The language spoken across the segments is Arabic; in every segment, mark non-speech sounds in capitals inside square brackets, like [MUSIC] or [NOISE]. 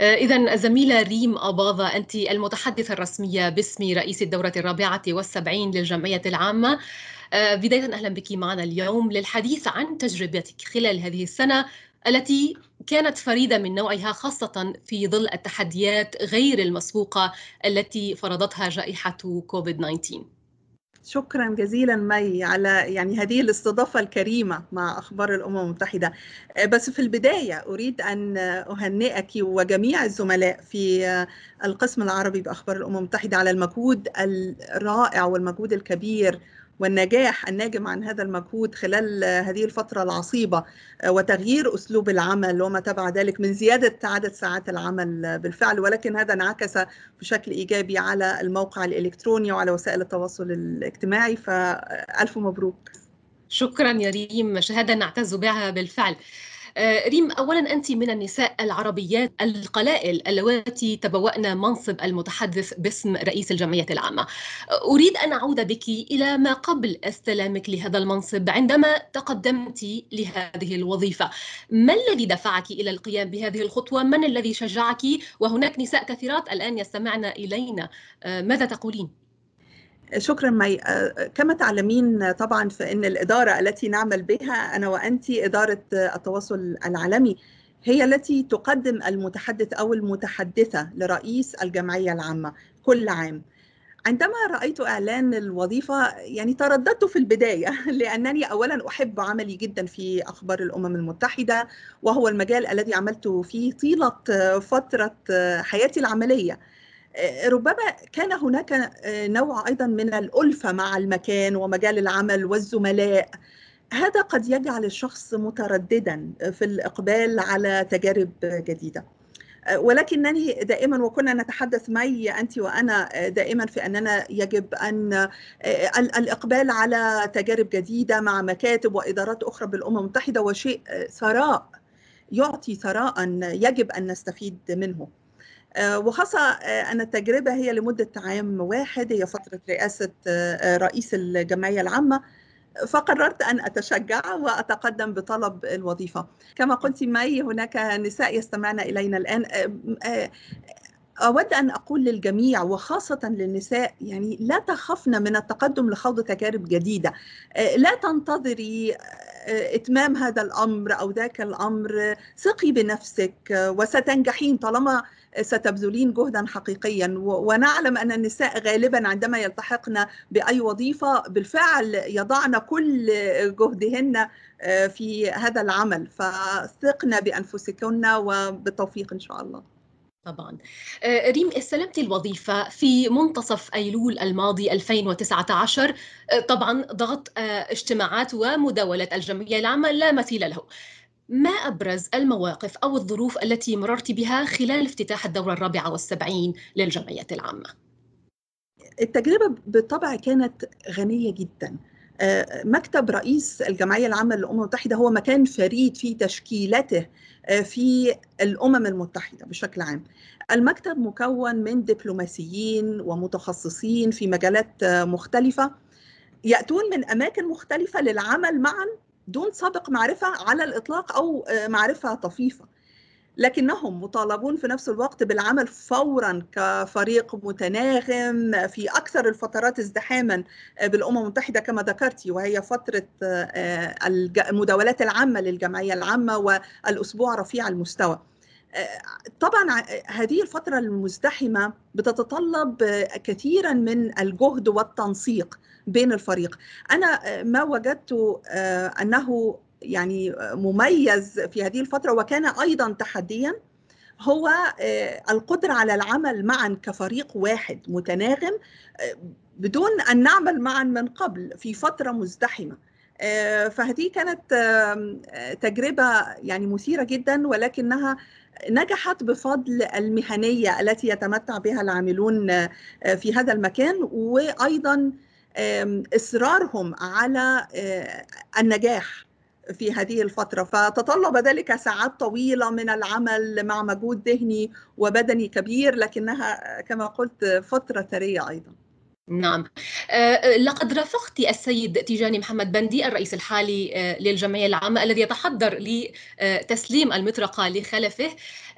إذا زميلة ريم أباظة أنت المتحدثة الرسمية باسم رئيس الدورة الرابعة والسبعين للجمعية العامة. بداية أهلا بك معنا اليوم للحديث عن تجربتك خلال هذه السنة التي كانت فريدة من نوعها خاصة في ظل التحديات غير المسبوقة التي فرضتها جائحة كوفيد 19 شكرا جزيلا مي على يعني هذه الاستضافة الكريمة مع أخبار الأمم المتحدة. بس في البداية أريد أن أهنئك وجميع الزملاء في القسم العربي بأخبار الأمم المتحدة على المجهود الرائع والمجهود الكبير والنجاح الناجم عن هذا المجهود خلال هذه الفترة العصيبة وتغيير أسلوب العمل وما تبع ذلك من زيادة عدد ساعات العمل بالفعل ولكن هذا انعكس بشكل إيجابي على الموقع الإلكتروني وعلى وسائل التواصل الاجتماعي فألف مبروك. شكرا يا ريم شهادة نعتز بها بالفعل. ريم اولا أنت من النساء العربيات القلائل اللواتي تبوأن منصب المتحدث باسم رئيس الجمعية العامة. أريد أن أعود بك إلى ما قبل استلامك لهذا المنصب عندما تقدمت لهذه الوظيفة. ما الذي دفعك إلى القيام بهذه الخطوة؟ من الذي شجعك؟ وهناك نساء كثيرات الآن يستمعن إلينا. ماذا تقولين؟ شكرا مي كما تعلمين طبعا فإن الإدارة التي نعمل بها أنا وأنت إدارة التواصل العالمي هي التي تقدم المتحدث أو المتحدثة لرئيس الجمعية العامة كل عام. عندما رأيت إعلان الوظيفة يعني ترددت في البداية [LAUGHS] لأنني أولا أحب عملي جدا في أخبار الأمم المتحدة وهو المجال الذي عملت فيه طيلة فترة حياتي العملية. ربما كان هناك نوع أيضا من الألفة مع المكان ومجال العمل والزملاء. هذا قد يجعل الشخص مترددا في الإقبال على تجارب جديدة. ولكنني دائما وكنا نتحدث مي أنت وأنا دائما في أننا يجب أن الإقبال على تجارب جديدة مع مكاتب وإدارات أخرى بالأمم المتحدة وشيء ثراء يعطي ثراء يجب أن نستفيد منه. وخاصة أن التجربة هي لمدة عام واحد هي فترة رئاسة رئيس الجمعية العامة. فقررت أن أتشجع وأتقدم بطلب الوظيفة. كما قلت مي هناك نساء يستمعن إلينا الآن. أود أن أقول للجميع وخاصة للنساء يعني لا تخفن من التقدم لخوض تجارب جديدة. لا تنتظري إتمام هذا الأمر أو ذاك الأمر. ثقي بنفسك وستنجحين طالما ستبذلين جهدا حقيقيا. ونعلم أن النساء غالبا عندما يلتحقن بأي وظيفة بالفعل يضعن كل جهدهن في هذا العمل. فثقن بأنفسكن وبالتوفيق إن شاء الله. طبعا. ريم استلمت الوظيفة في منتصف أيلول الماضي 2019 طبعا ضغط اجتماعات ومداولة الجمعية العامة لا مثيل له. ما أبرز المواقف أو الظروف التي مررت بها خلال افتتاح الدورة الرابعة والسبعين للجمعية العامة؟ التجربة بالطبع كانت غنية جدا مكتب رئيس الجمعية العامة للأمم المتحدة هو مكان فريد في تشكيلته في الأمم المتحدة بشكل عام المكتب مكون من دبلوماسيين ومتخصصين في مجالات مختلفة يأتون من أماكن مختلفة للعمل معا دون سابق معرفة على الإطلاق أو معرفة طفيفة. لكنهم مطالبون في نفس الوقت بالعمل فورا كفريق متناغم في أكثر الفترات ازدحاما بالأمم المتحدة كما ذكرتي وهي فترة المداولات العامة للجمعية العامة والأسبوع رفيع المستوى. طبعا هذه الفترة المزدحمة بتتطلب كثيرا من الجهد والتنسيق بين الفريق. أنا ما وجدت أنه يعني مميز في هذه الفترة وكان أيضا تحديا هو القدرة على العمل معا كفريق واحد متناغم بدون أن نعمل معا من قبل في فترة مزدحمة. فهذه كانت تجربة يعني مثيرة جدا ولكنها نجحت بفضل المهنية التي يتمتع بها العاملون في هذا المكان وأيضا إصرارهم على النجاح في هذه الفترة. فتطلب ذلك ساعات طويلة من العمل مع مجهود ذهني وبدني كبير لكنها كما قلت فترة ثرية أيضا. نعم. لقد رافقت السيد تيجاني محمد بندي الرئيس الحالي للجمعية العامة الذي يتحضر لتسليم المطرقة لخلفه.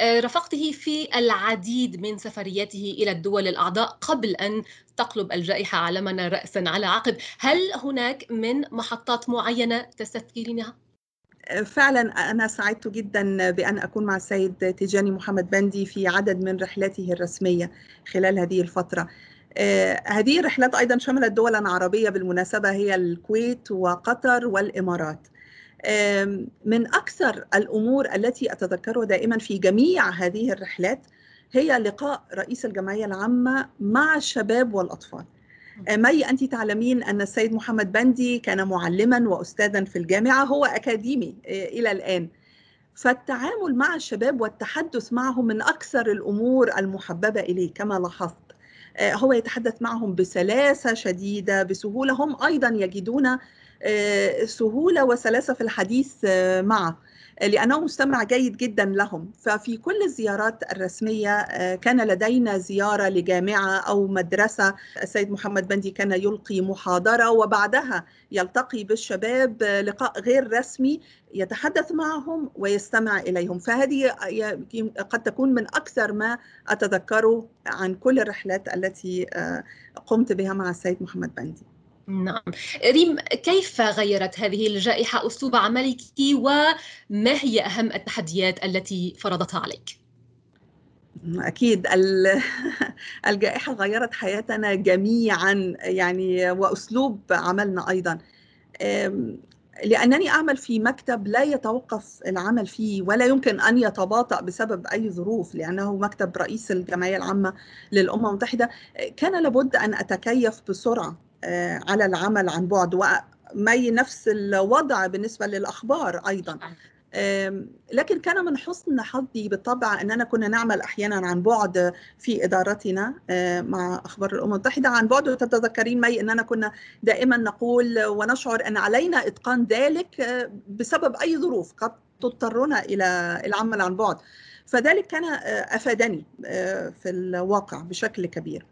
رافقته في العديد من سفرياته إلى الدول الأعضاء قبل أن تقلب الجائحة عالمنا رأسا على عقب. هل هناك من محطات معينة تستذكرينها؟ فعلا أنا سعدت جدا بأن أكون مع السيد تيجاني محمد بندي في عدد من رحلاته الرسمية خلال هذه الفترة. آه، هذه الرحلات أيضا شملت دولا عربية بالمناسبة هي الكويت وقطر والإمارات. من أكثر الأمور التي أتذكرها دائما في جميع هذه الرحلات هي لقاء رئيس الجمعية العامة مع الشباب والأطفال. آه، مي أنت تعلمين أن السيد محمد بندي كان معلما وأستاذا في الجامعة هو أكاديمي آه، إلى الآن. فالتعامل مع الشباب والتحدث معهم من أكثر الأمور المحببة إليه كما لاحظت. آه، هو يتحدث معهم بسلاسة شديدة بسهولة. هم أيضا يجدون سهولة وسلاسة في الحديث معه. لأنه مستمع جيد جدا لهم. ففي كل الزيارات الرسمية آه، كان لدينا زيارة لجامعة أو مدرسة. السيد محمد بندي كان يلقي محاضرة وبعدها يلتقي بالشباب آه، لقاء غير رسمي يتحدث معهم ويستمع إليهم. فهذه قد تكون من أكثر ما أتذكره عن كل الرحلات التي آه، قمت بها مع السيد محمد بندي. نعم. ريم كيف غيرت هذه الجائحة أسلوب عملك وما هي أهم التحديات التي فرضتها عليك؟ أكيد [LAUGHS] الجائحة غيرت حياتنا جميعا يعني وأسلوب عملنا أيضا. لأنني أعمل في مكتب لا يتوقف العمل فيه ولا يمكن أن يتباطأ بسبب أي ظروف لأنه مكتب رئيس الجمعية العامة للأمم المتحدة. كان لابد أن أتكيف بسرعة. على العمل عن بعد ومي نفس الوضع بالنسبة للأخبار أيضا. لكن كان من حسن حظي بالطبع أننا كنا نعمل أحيانا عن بعد في إدارتنا آه، مع أخبار الأمم المتحدة. عن بعد وتتذكرين مي أننا كنا دائما نقول ونشعر أن علينا إتقان ذلك آه، بسبب أي ظروف قد تضطرنا إلى العمل عن بعد. فذلك كان أفادني في الواقع بشكل كبير.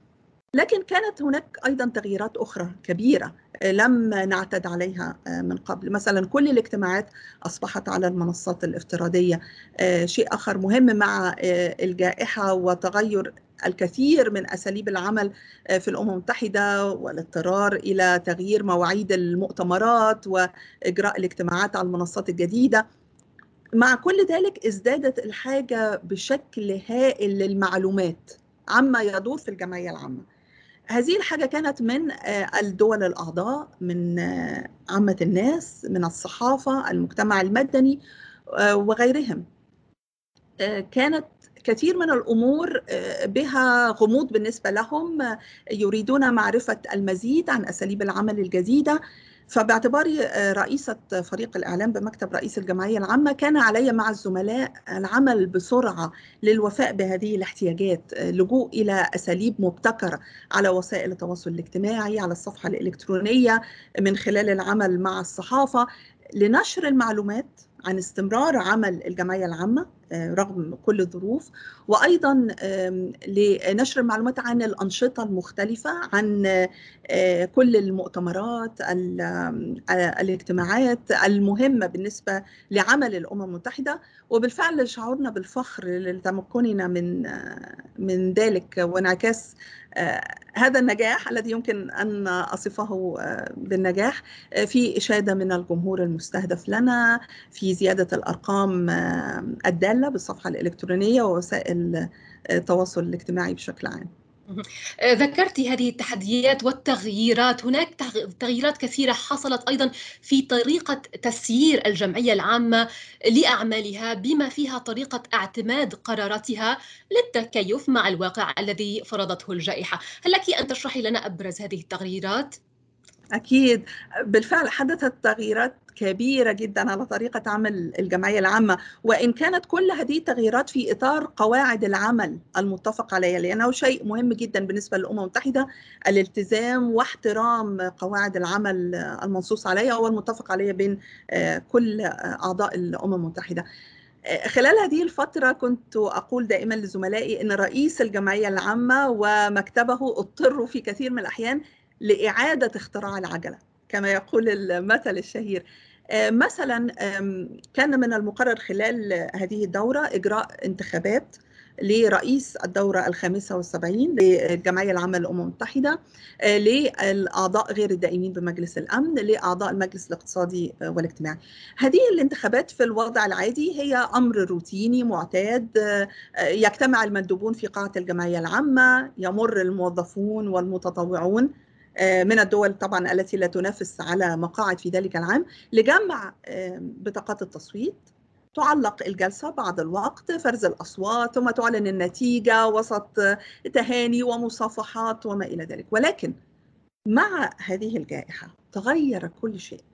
لكن كانت هناك أيضا تغييرات أخرى كبيرة آه، لم نعتد عليها آه، من قبل. مثلا كل الاجتماعات أصبحت على المنصات الافتراضية آه، شيء آخر مهم مع الجائحة وتغير الكثير من أساليب العمل في الأمم المتحدة والاضطرار إلى تغيير مواعيد المؤتمرات وإجراء الاجتماعات على المنصات الجديدة. مع كل ذلك ازدادت الحاجة بشكل هائل للمعلومات عما يدور في الجمعية العامة. هذه الحاجة كانت من آه، الدول الأعضاء من آه، عامة الناس من الصحافة المجتمع المدني آه، وغيرهم. كانت كثير من الأمور بها غموض بالنسبة لهم يريدون معرفة المزيد عن أساليب العمل الجديدة. فباعتباري آه، رئيسة فريق الإعلام بمكتب رئيس الجمعية العامة كان علي مع الزملاء العمل بسرعة للوفاء بهذه الاحتياجات اللجوء إلى أساليب مبتكرة على وسائل التواصل الاجتماعي على الصفحة الإلكترونية من خلال العمل مع الصحافة. لنشر المعلومات عن استمرار عمل الجمعية العامة آه، رغم كل الظروف. وأيضا لنشر المعلومات عن الأنشطة المختلفة عن آه، كل المؤتمرات الاجتماعات المهمة بالنسبة لعمل الأمم المتحدة. وبالفعل شعرنا بالفخر لتمكننا من آه، من ذلك وانعكاس هذا النجاح الذي يمكن أن أصفه بالنجاح في إشادة من الجمهور المستهدف لنا في زيادة الأرقام الدالة بالصفحة الإلكترونية ووسائل التواصل الاجتماعي بشكل عام. ذكرت هذه التحديات والتغييرات. هناك تغييرات كثيرة حصلت أيضا في طريقة تسيير الجمعية العامة لأعمالها بما فيها طريقة اعتماد قراراتها للتكيف مع الواقع الذي فرضته الجائحة. هل لك أن تشرحي لنا أبرز هذه التغييرات؟ أكيد. بالفعل حدثت تغييرات كبيرة جدا على طريقة عمل الجمعية العامة وإن كانت كل هذه التغييرات في إطار قواعد العمل المتفق عليها لأنه شيء مهم جدا بالنسبة للأمم المتحدة الالتزام واحترام قواعد العمل المنصوص عليها والمتفق عليها بين آه، كل أعضاء الأمم المتحدة. خلال هذه الفترة كنت أقول دائما لزملائي أن رئيس الجمعية العامة ومكتبه اضطروا في كثير من الأحيان لإعادة اختراع العجلة كما يقول المثل الشهير. مثلا كان من المقرر خلال هذه الدورة إجراء انتخابات لرئيس الدورة الخامسة والسبعين للجمعية العامة للأمم المتحدة للأعضاء غير الدائمين بمجلس الأمن لأعضاء المجلس الاقتصادي والاجتماعي. هذه الانتخابات في الوضع العادي هي أمر روتيني معتاد يجتمع المندوبون في قاعة الجمعية العامة يمر الموظفون والمتطوعون. من الدول طبعا التي لا تنافس على مقاعد في ذلك العام لجمع بطاقات التصويت. تعلق الجلسة بعد الوقت فرز الأصوات ثم تعلن النتيجة وسط تهاني ومصافحات وما إلى ذلك. ولكن مع هذه الجائحة تغير كل شيء.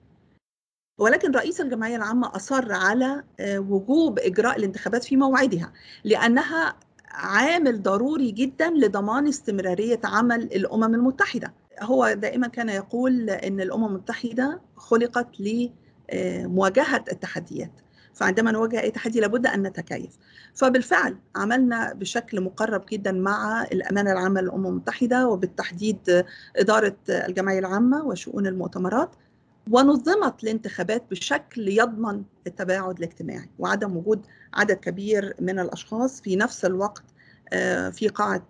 ولكن رئيس الجمعية العامة أصر على وجوب إجراء الانتخابات في موعدها لأنها عامل ضروري جدا لضمان استمرارية عمل الأمم المتحدة. هو دائما كان يقول إن الأمم المتحدة خلقت لمواجهة التحديات فعندما نواجه أي تحدي لابد أن نتكيف. فبالفعل عملنا بشكل مقرب جدا مع الأمانة العامة للأمم المتحدة وبالتحديد إدارة الجمعية العامة وشؤون المؤتمرات ونظمت الانتخابات بشكل يضمن التباعد الاجتماعي وعدم وجود عدد كبير من الأشخاص في نفس الوقت في قاعة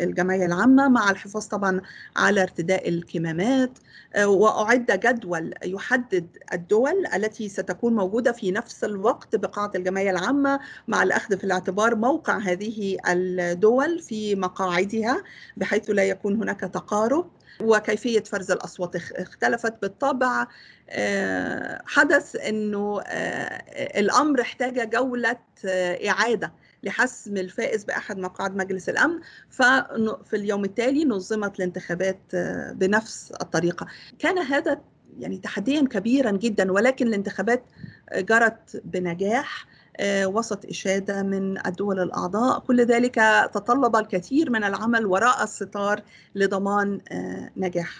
الجمعية العامة مع الحفاظ طبعا على ارتداء الكمامات وأعد جدول يحدد الدول التي ستكون موجودة في نفس الوقت بقاعة الجمعية العامة مع الأخذ في الاعتبار موقع هذه الدول في مقاعدها بحيث لا يكون هناك تقارب وكيفية فرز الأصوات اختلفت بالطبع. حدث أنه الأمر احتاج جولة إعادة. لحسم الفائز بأحد مقاعد مجلس الأمن ففي اليوم التالي نظمت الانتخابات بنفس الطريقة. كان هذا يعني تحديا كبيرا جدا ولكن الانتخابات جرت بنجاح وسط إشادة من الدول الأعضاء. كل ذلك تطلب الكثير من العمل وراء الستار لضمان نجاح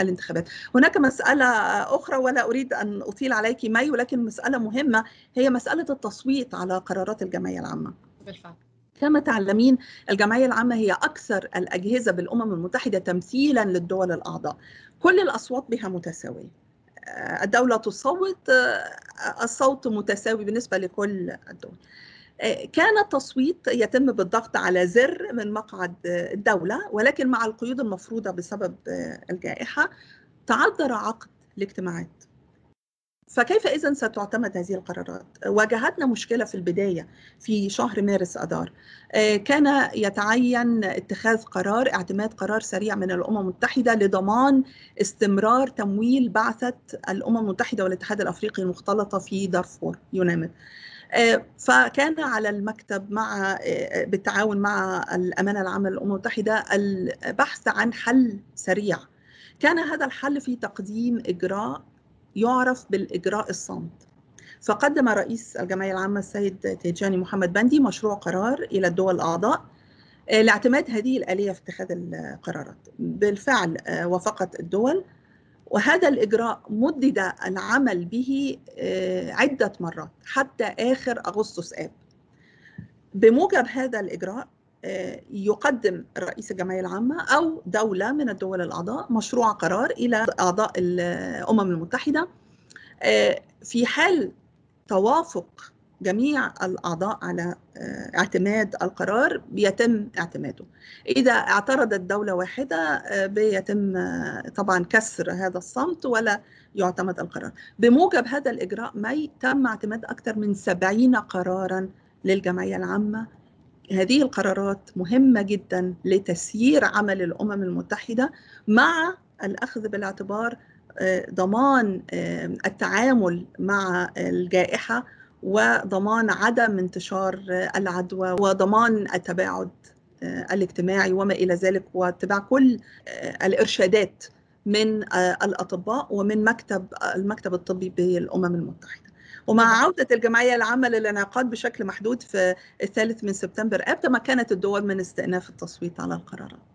الانتخابات. هناك مسألة أخرى ولا أريد أن أطيل عليك مي ولكن مسألة مهمة هي مسألة التصويت على قرارات الجمعية العامة. بالفعل. كما تعلمين الجمعية العامة هي أكثر الأجهزة بالأمم المتحدة تمثيلا للدول الأعضاء. كل الأصوات بها متساوية. الدولة تصوت الصوت متساوي بالنسبة لكل الدول. كان التصويت يتم بالضغط على زر من مقعد الدولة ولكن مع القيود المفروضة بسبب الجائحة تعذر عقد الاجتماعات. فكيف إذا ستعتمد هذه القرارات؟ واجهتنا مشكلة في البداية في شهر مارس أدار. كان يتعين اتخاذ قرار اعتماد قرار سريع من الأمم المتحدة لضمان استمرار تمويل بعثة الأمم المتحدة والاتحاد الأفريقي المختلطة في دارفور يونامد فكان على المكتب مع بالتعاون مع الأمانة العامة للأمم المتحدة البحث عن حل سريع. كان هذا الحل في تقديم إجراء يعرف بالإجراء الصامت فقدم رئيس الجمعية العامة السيد تيجاني محمد بندي مشروع قرار إلى الدول الأعضاء لاعتماد هذه الآلية في اتخاذ القرارات. بالفعل وافقت الدول وهذا الإجراء مدد العمل به عدة مرات حتى آخر أغسطس آب. بموجب هذا الإجراء يقدم رئيس الجمعية العامة أو دولة من الدول الأعضاء مشروع قرار إلى أعضاء الأمم المتحدة. في حال توافق جميع الأعضاء على اعتماد القرار بيتم اعتماده. إذا اعترضت دولة واحدة بيتم طبعا كسر هذا الصمت ولا يعتمد القرار. بموجب هذا الإجراء مي تم اعتماد أكثر من سبعين قرارا للجمعية العامة هذه القرارات مهمة جدا لتسيير عمل الأمم المتحدة مع الأخذ بالاعتبار ضمان التعامل مع الجائحة وضمان عدم انتشار العدوى وضمان التباعد الاجتماعي وما إلى ذلك واتباع كل الإرشادات من الأطباء ومن مكتب المكتب الطبي بالأمم المتحدة. ومع عودة الجمعية العامة للانعقاد بشكل محدود في الثالث من سبتمبر آب تمكنت الدول من استئناف التصويت على القرارات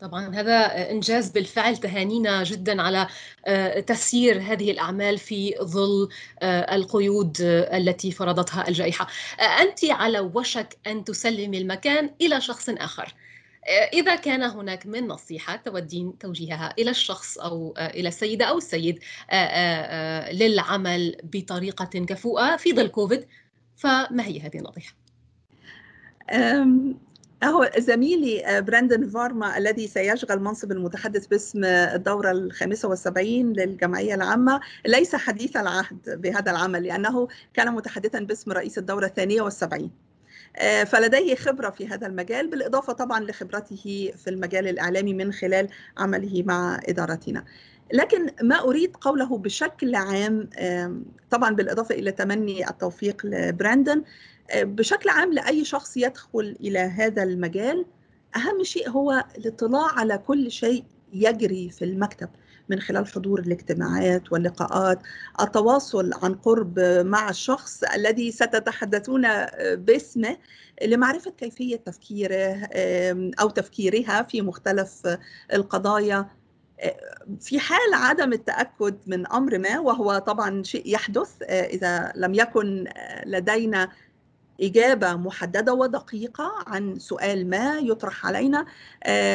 طبعا هذا إنجاز بالفعل تهانينا جدا على آه، تسيير هذه الأعمال في ظل آه، القيود التي فرضتها الجائحة. آه، أنت على وشك أن تسلمي المكان إلى شخص آخر. إذا كان هناك من نصيحة تودين توجيهها إلى الشخص أو إلى السيدة أو السيد للعمل بطريقة كفؤة في ظل كوفيد فما هي هذه النصيحة؟ هو زميلي براندن فارما الذي سيشغل منصب المتحدث باسم الدورة الخامسة والسبعين للجمعية العامة ليس حديث العهد بهذا العمل لأنه كان متحدثا باسم رئيس الدورة الثانية والسبعين آه، فلديه خبرة في هذا المجال بالإضافة طبعا لخبرته في المجال الإعلامي من خلال عمله مع إدارتنا. لكن ما أريد قوله بشكل عام طبعا بالإضافة إلى تمني التوفيق لبراندن آه، بشكل عام لأي شخص يدخل إلى هذا المجال أهم شيء هو الاطلاع على كل شيء يجري في المكتب. من خلال حضور الاجتماعات واللقاءات التواصل عن قرب مع الشخص الذي ستتحدثون باسمه لمعرفة كيفية تفكيره أو تفكيرها في مختلف القضايا. في حال عدم التأكد من أمر ما وهو طبعا شيء يحدث إذا لم يكن لدينا إجابة محددة ودقيقة عن سؤال ما يطرح علينا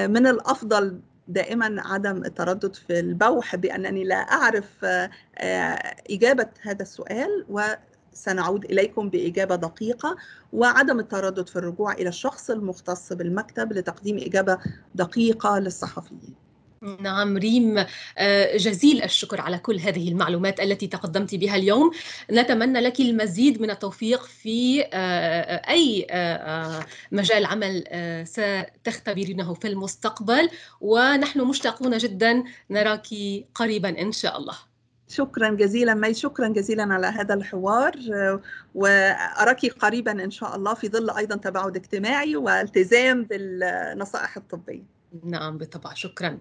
من الأفضل دائما عدم التردد في البوح بأنني لا أعرف آه، إجابة هذا السؤال وسنعود إليكم بإجابة دقيقة وعدم التردد في الرجوع إلى الشخص المختص بالمكتب لتقديم إجابة دقيقة للصحفيين. نعم ريم آه، جزيل الشكر على كل هذه المعلومات التي تقدمت بها اليوم. نتمنى لك المزيد من التوفيق في آه، أي آه، مجال عمل ستختبرينه في المستقبل. ونحن مشتاقون جدا نراك قريبا إن شاء الله. شكرا جزيلا مي شكرا جزيلا على هذا الحوار. وأراك قريبا إن شاء الله في ظل أيضا تباعد اجتماعي والتزام بالنصائح الطبية. نعم بالطبع. شكرا.